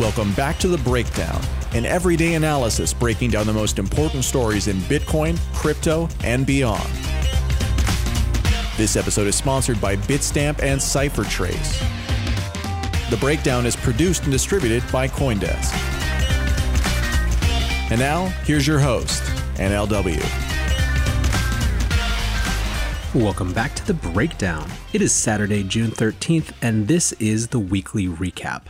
Welcome back to The Breakdown, an everyday analysis breaking down the most important stories in Bitcoin, crypto, and beyond. This episode is sponsored by Bitstamp and CipherTrace. The Breakdown is produced and distributed by Coindesk. And now, here's your host, NLW. Welcome back to The Breakdown. It is Saturday, June 13th, and this is the weekly recap.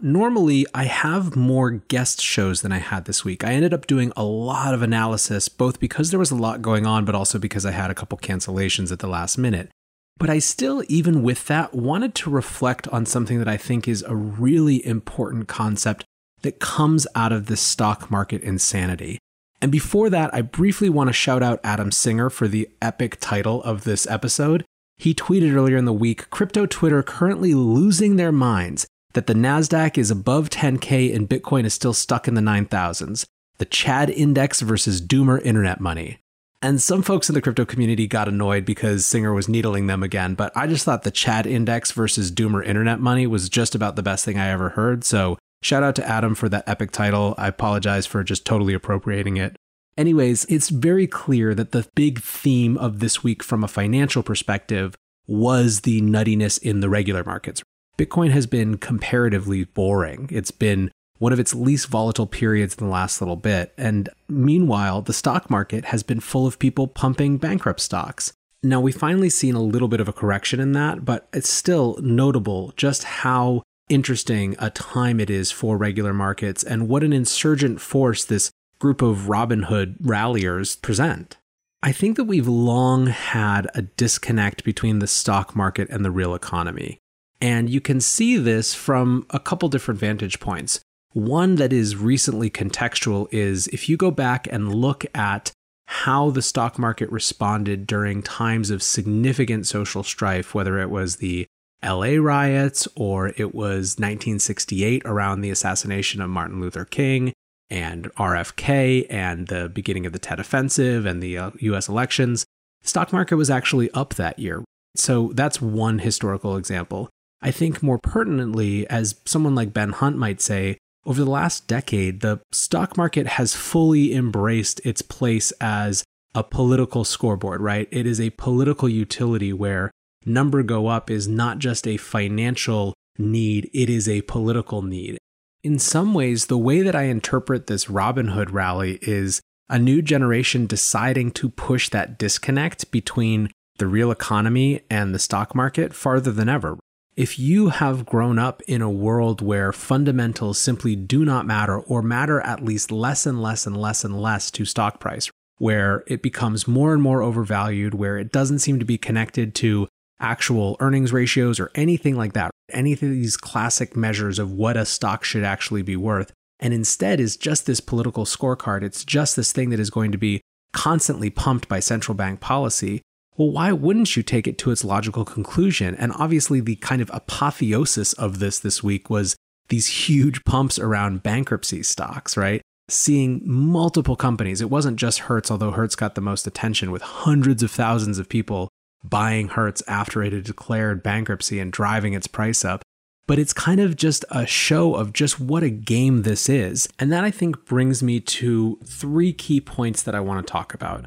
Normally, I have more guest shows than I had this week. I ended up doing a lot of analysis, both because there was a lot going on, but also because I had a couple cancellations at the last minute. But I still, even with that, wanted to reflect on something that I think is a really important concept that comes out of this stock market insanity. And before that, I briefly want to shout out Adam Singer for the epic title of this episode. He tweeted earlier in the week Crypto Twitter currently losing their minds that the NASDAQ is above 10K and Bitcoin is still stuck in the 9000s. The Chad Index versus Doomer Internet Money. And some folks in the crypto community got annoyed because Singer was needling them again, but I just thought the Chad Index versus Doomer Internet Money was just about the best thing I ever heard. So shout out to Adam for that epic title. I apologize for just totally appropriating it. Anyways, it's very clear that the big theme of this week from a financial perspective was the nuttiness in the regular markets. Bitcoin has been comparatively boring. It's been one of its least volatile periods in the last little bit. And meanwhile, the stock market has been full of people pumping bankrupt stocks. Now, we've finally seen a little bit of a correction in that, but it's still notable just how interesting a time it is for regular markets and what an insurgent force this group of Robinhood ralliers present. I think that we've long had a disconnect between the stock market and the real economy. And you can see this from a couple different vantage points. One that is recently contextual is if you go back and look at how the stock market responded during times of significant social strife, whether it was the LA riots or it was 1968 around the assassination of Martin Luther King and RFK and the beginning of the Tet Offensive and the US uh, elections, the stock market was actually up that year. So that's one historical example. I think more pertinently, as someone like Ben Hunt might say, over the last decade, the stock market has fully embraced its place as a political scoreboard, right? It is a political utility where number go up is not just a financial need, it is a political need. In some ways, the way that I interpret this Robinhood rally is a new generation deciding to push that disconnect between the real economy and the stock market farther than ever. If you have grown up in a world where fundamentals simply do not matter or matter at least less and less and less and less to stock price, where it becomes more and more overvalued, where it doesn't seem to be connected to actual earnings ratios or anything like that, any of these classic measures of what a stock should actually be worth, and instead is just this political scorecard, it's just this thing that is going to be constantly pumped by central bank policy, well, why wouldn't you take it to its logical conclusion? And obviously, the kind of apotheosis of this this week was these huge pumps around bankruptcy stocks, right? Seeing multiple companies. It wasn't just Hertz, although Hertz got the most attention with hundreds of thousands of people buying Hertz after it had declared bankruptcy and driving its price up. But it's kind of just a show of just what a game this is. And that I think brings me to three key points that I want to talk about.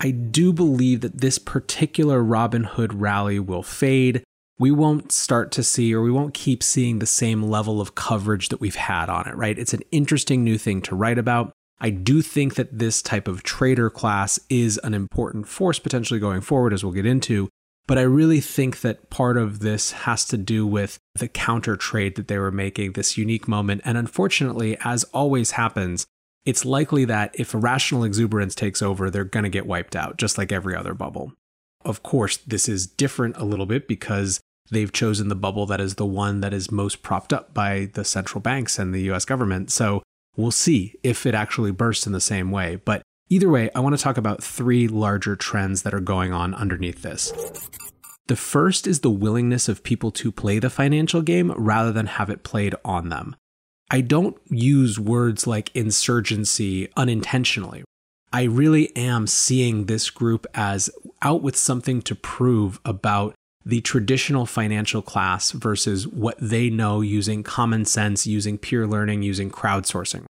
I do believe that this particular Robinhood rally will fade. We won't start to see, or we won't keep seeing the same level of coverage that we've had on it, right? It's an interesting new thing to write about. I do think that this type of trader class is an important force potentially going forward, as we'll get into. But I really think that part of this has to do with the counter trade that they were making, this unique moment. And unfortunately, as always happens, it's likely that if irrational exuberance takes over, they're going to get wiped out, just like every other bubble. Of course, this is different a little bit because they've chosen the bubble that is the one that is most propped up by the central banks and the US government. So we'll see if it actually bursts in the same way. But Either way, I want to talk about three larger trends that are going on underneath this. The first is the willingness of people to play the financial game rather than have it played on them. I don't use words like insurgency unintentionally. I really am seeing this group as out with something to prove about the traditional financial class versus what they know using common sense, using peer learning, using crowdsourcing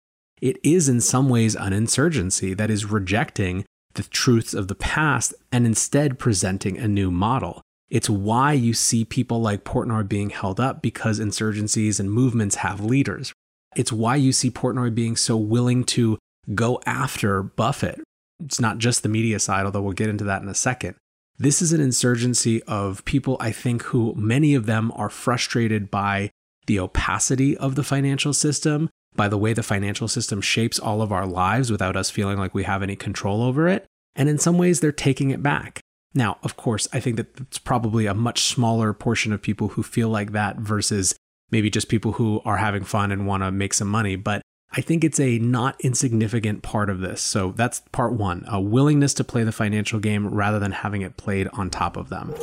it is in some ways an insurgency that is rejecting the truths of the past and instead presenting a new model. It's why you see people like Portnoy being held up because insurgencies and movements have leaders. It's why you see Portnoy being so willing to go after Buffett. It's not just the media side, although we'll get into that in a second. This is an insurgency of people, I think, who many of them are frustrated by the opacity of the financial system by the way the financial system shapes all of our lives without us feeling like we have any control over it. And in some ways, they're taking it back. Now, of course, I think that it's probably a much smaller portion of people who feel like that versus maybe just people who are having fun and want to make some money. But I think it's a not insignificant part of this. So that's part one a willingness to play the financial game rather than having it played on top of them.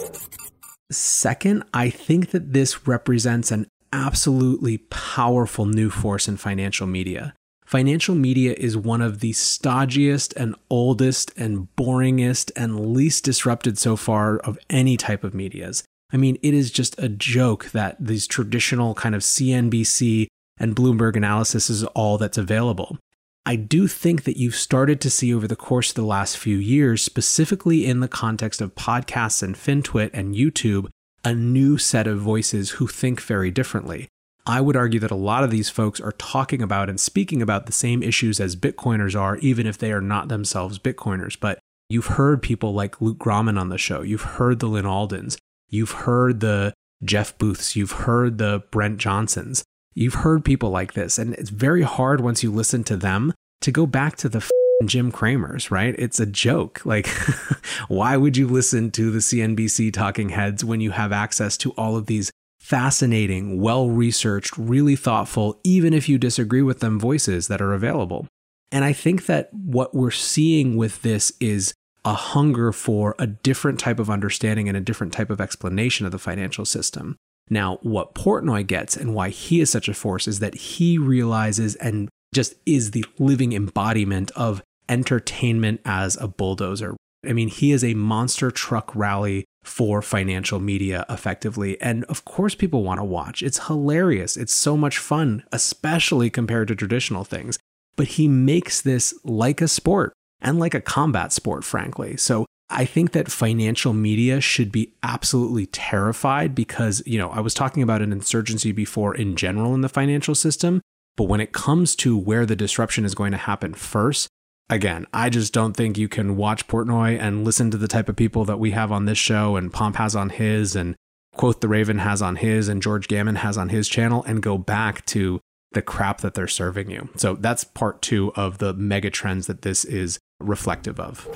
Second, I think that this represents an absolutely powerful new force in financial media. Financial media is one of the stodgiest and oldest and boringest and least disrupted so far of any type of medias. I mean, it is just a joke that these traditional kind of CNBC and Bloomberg analysis is all that's available. I do think that you've started to see over the course of the last few years, specifically in the context of podcasts and FinTwit and YouTube, a new set of voices who think very differently. I would argue that a lot of these folks are talking about and speaking about the same issues as Bitcoiners are, even if they are not themselves Bitcoiners. But you've heard people like Luke Gromen on the show. You've heard the Lyn Aldens. You've heard the Jeff Booths. You've heard the Brent Johnsons. You've heard people like this. And it's very hard once you listen to them to go back to the Jim Cramer's, right? It's a joke. Like, why would you listen to the CNBC talking heads when you have access to all of these fascinating, well researched, really thoughtful, even if you disagree with them, voices that are available? And I think that what we're seeing with this is a hunger for a different type of understanding and a different type of explanation of the financial system. Now, what Portnoy gets and why he is such a force is that he realizes and just is the living embodiment of entertainment as a bulldozer. I mean, he is a monster truck rally for financial media effectively. And of course, people want to watch. It's hilarious. It's so much fun, especially compared to traditional things. But he makes this like a sport and like a combat sport, frankly. So I think that financial media should be absolutely terrified because, you know, I was talking about an insurgency before in general in the financial system. But when it comes to where the disruption is going to happen first, again, I just don't think you can watch Portnoy and listen to the type of people that we have on this show and Pomp has on his and Quoth the Raven has on his and George Gammon has on his channel and go back to the crap that they're serving you. So that's part two of the mega trends that this is reflective of.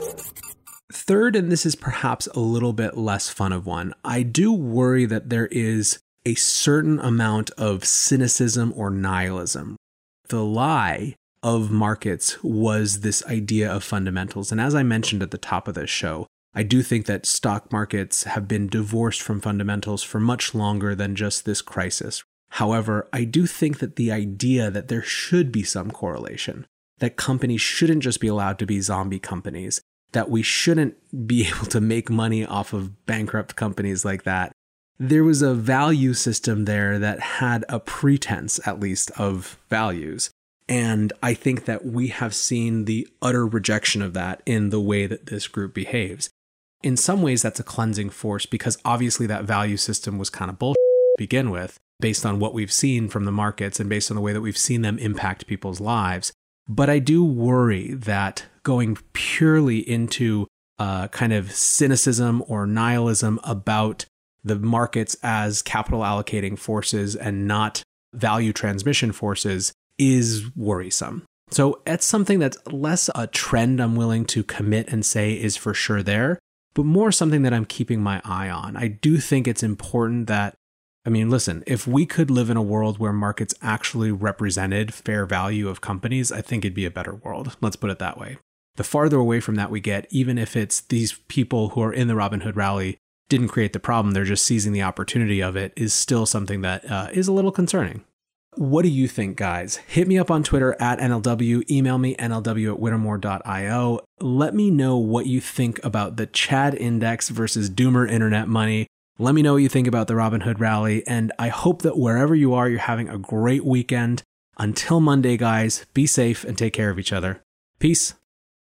Third, and this is perhaps a little bit less fun of one, I do worry that there is a certain amount of cynicism or nihilism. The lie of markets was this idea of fundamentals. And as I mentioned at the top of this show, I do think that stock markets have been divorced from fundamentals for much longer than just this crisis. However, I do think that the idea that there should be some correlation, that companies shouldn't just be allowed to be zombie companies, that we shouldn't be able to make money off of bankrupt companies like that. There was a value system there that had a pretense, at least, of values And I think that we have seen the utter rejection of that in the way that this group behaves. In some ways, that's a cleansing force because obviously that value system was kind of bullshit to begin with, based on what we've seen from the markets and based on the way that we've seen them impact people's lives. But I do worry that going purely into uh, kind of cynicism or nihilism about the markets as capital allocating forces and not value transmission forces is worrisome. So it's something that's less a trend I'm willing to commit and say is for sure there, but more something that I'm keeping my eye on. I do think it's important that, I mean, listen, if we could live in a world where markets actually represented fair value of companies, I think it'd be a better world. Let's put it that way. The farther away from that we get, even if it's these people who are in the Robinhood rally didn't create the problem, they're just seizing the opportunity of it, is still something that uh, is a little concerning. What do you think, guys? Hit me up on Twitter at NLW, email me NLW at whittemore.io. Let me know what you think about the Chad Index versus Doomer Internet Money. Let me know what you think about the Robinhood rally, and I hope that wherever you are, you're having a great weekend. Until Monday, guys, be safe and take care of each other. Peace.